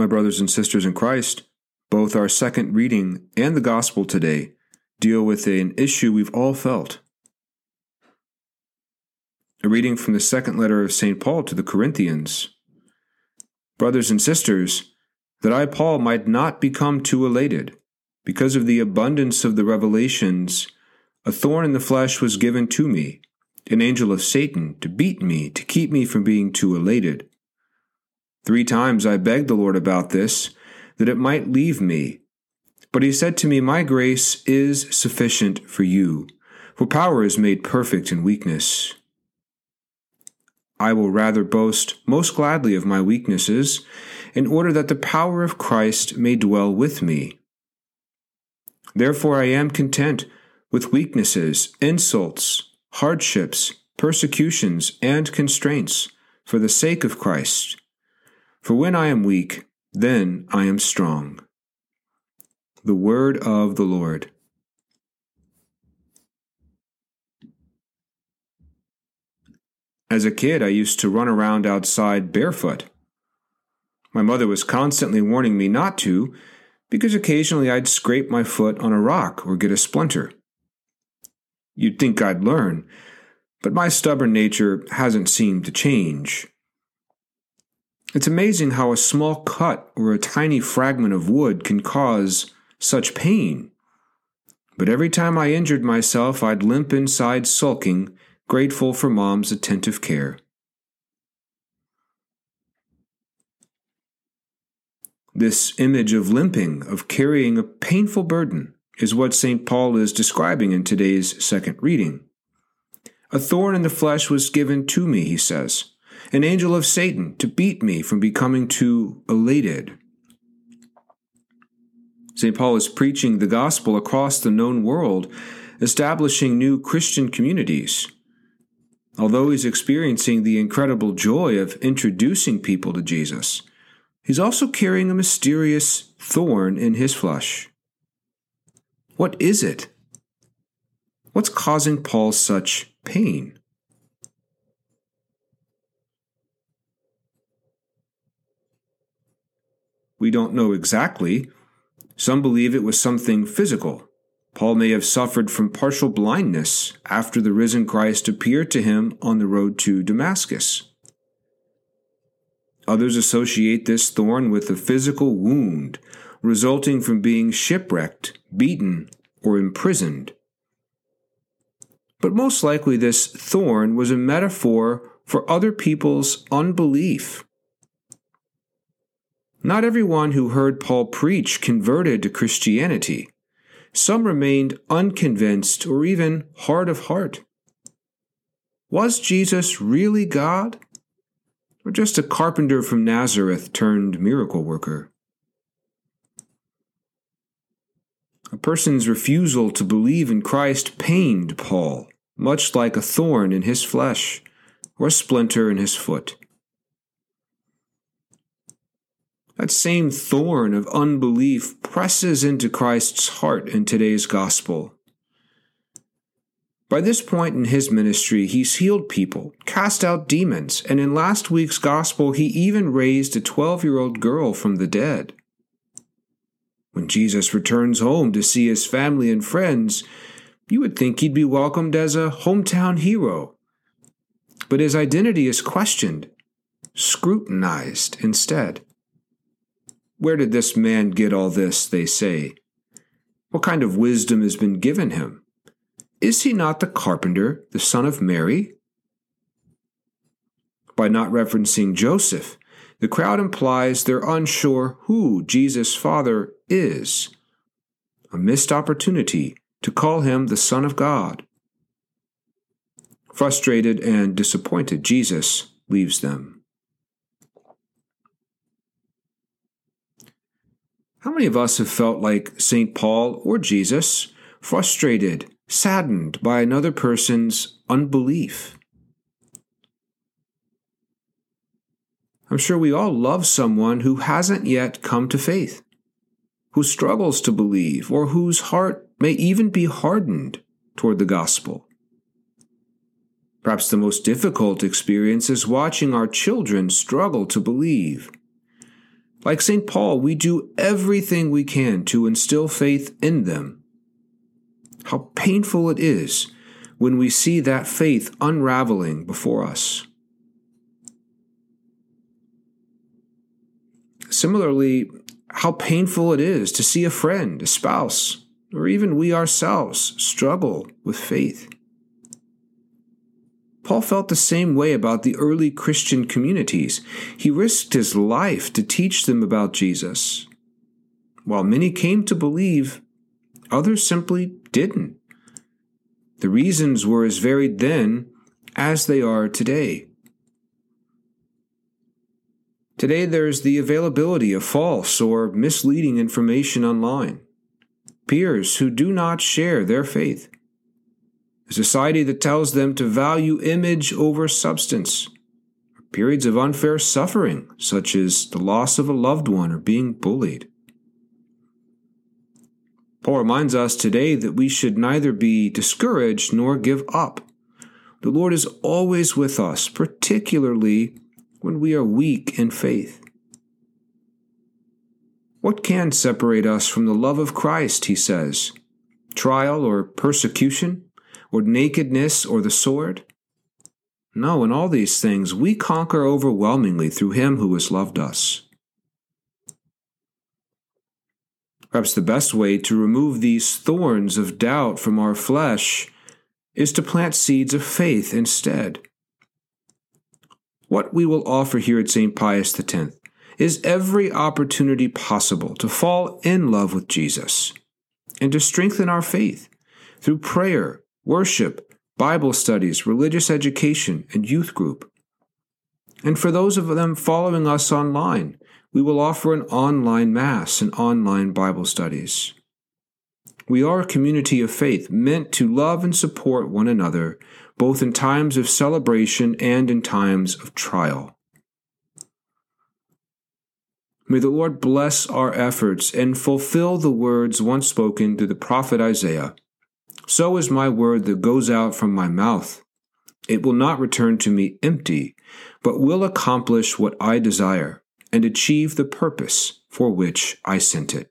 My brothers and sisters in Christ, both our second reading and the gospel today deal with an issue we've all felt. A reading from the second letter of St. Paul to the Corinthians. Brothers and sisters, that I, Paul, might not become too elated, because of the abundance of the revelations, a thorn in the flesh was given to me, an angel of Satan, to beat me, to keep me from being too elated. Three times I begged the Lord about this, that it might leave me. But he said to me, My grace is sufficient for you, for power is made perfect in weakness. I will rather boast most gladly of my weaknesses, in order that the power of Christ may dwell with me. Therefore I am content with weaknesses, insults, hardships, persecutions, and constraints, for the sake of Christ. For when I am weak, then I am strong. The Word of the Lord. As a kid, I used to run around outside barefoot. My mother was constantly warning me not to, because occasionally I'd scrape my foot on a rock or get a splinter. You'd think I'd learn, but my stubborn nature hasn't seemed to change. It's amazing how a small cut or a tiny fragment of wood can cause such pain. But every time I injured myself, I'd limp inside sulking, grateful for Mom's attentive care. This image of limping, of carrying a painful burden, is what St. Paul is describing in today's second reading. A thorn in the flesh was given to me, he says an angel of Satan to beat me from becoming too elated. St. Paul is preaching the gospel across the known world, establishing new Christian communities. Although he's experiencing the incredible joy of introducing people to Jesus, he's also carrying a mysterious thorn in his flesh. What is it? What's causing Paul such pain? We don't know exactly. Some believe it was something physical. Paul may have suffered from partial blindness after the risen Christ appeared to him on the road to Damascus. Others associate this thorn with a physical wound resulting from being shipwrecked, beaten, or imprisoned. But most likely, this thorn was a metaphor for other people's unbelief not everyone who heard Paul preach converted to Christianity. Some remained unconvinced or even hard of heart. Was Jesus really God? Or just a carpenter from Nazareth turned miracle worker? A person's refusal to believe in Christ pained Paul, much like a thorn in his flesh or a splinter in his foot. That same thorn of unbelief presses into Christ's heart in today's gospel. By this point in his ministry, he's healed people, cast out demons, and in last week's gospel, he even raised a 12 year old girl from the dead. When Jesus returns home to see his family and friends, you would think he'd be welcomed as a hometown hero. But his identity is questioned, scrutinized instead. Where did this man get all this, they say? What kind of wisdom has been given him? Is he not the carpenter, the son of Mary? By not referencing Joseph, the crowd implies they're unsure who Jesus' father is. A missed opportunity to call him the Son of God. Frustrated and disappointed, Jesus leaves them. How many of us have felt like St. Paul or Jesus, frustrated, saddened by another person's unbelief? I'm sure we all love someone who hasn't yet come to faith, who struggles to believe, or whose heart may even be hardened toward the gospel. Perhaps the most difficult experience is watching our children struggle to believe Like St. Paul, we do everything we can to instill faith in them. How painful it is when we see that faith unraveling before us. Similarly, how painful it is to see a friend, a spouse, or even we ourselves struggle with faith. Paul felt the same way about the early Christian communities. He risked his life to teach them about Jesus. While many came to believe, others simply didn't. The reasons were as varied then as they are today. Today, there's the availability of false or misleading information online, peers who do not share their faith, a society that tells them to value image over substance, periods of unfair suffering, such as the loss of a loved one or being bullied. Paul reminds us today that we should neither be discouraged nor give up. The Lord is always with us, particularly when we are weak in faith? What can separate us from the love of Christ, he says? Trial or persecution, or nakedness or the sword? No, in all these things we conquer overwhelmingly through him who has loved us. Perhaps the best way to remove these thorns of doubt from our flesh is to plant seeds of faith instead. What we will offer here at St. Pius X is every opportunity possible to fall in love with Jesus and to strengthen our faith through prayer, worship, Bible studies, religious education, and youth group. And for those of them following us online, we will offer an online Mass and online Bible studies. We are a community of faith meant to love and support one another both in times of celebration and in times of trial. May the Lord bless our efforts and fulfill the words once spoken through the prophet Isaiah. So is my word that goes out from my mouth. It will not return to me empty, but will accomplish what I desire and achieve the purpose for which I sent it.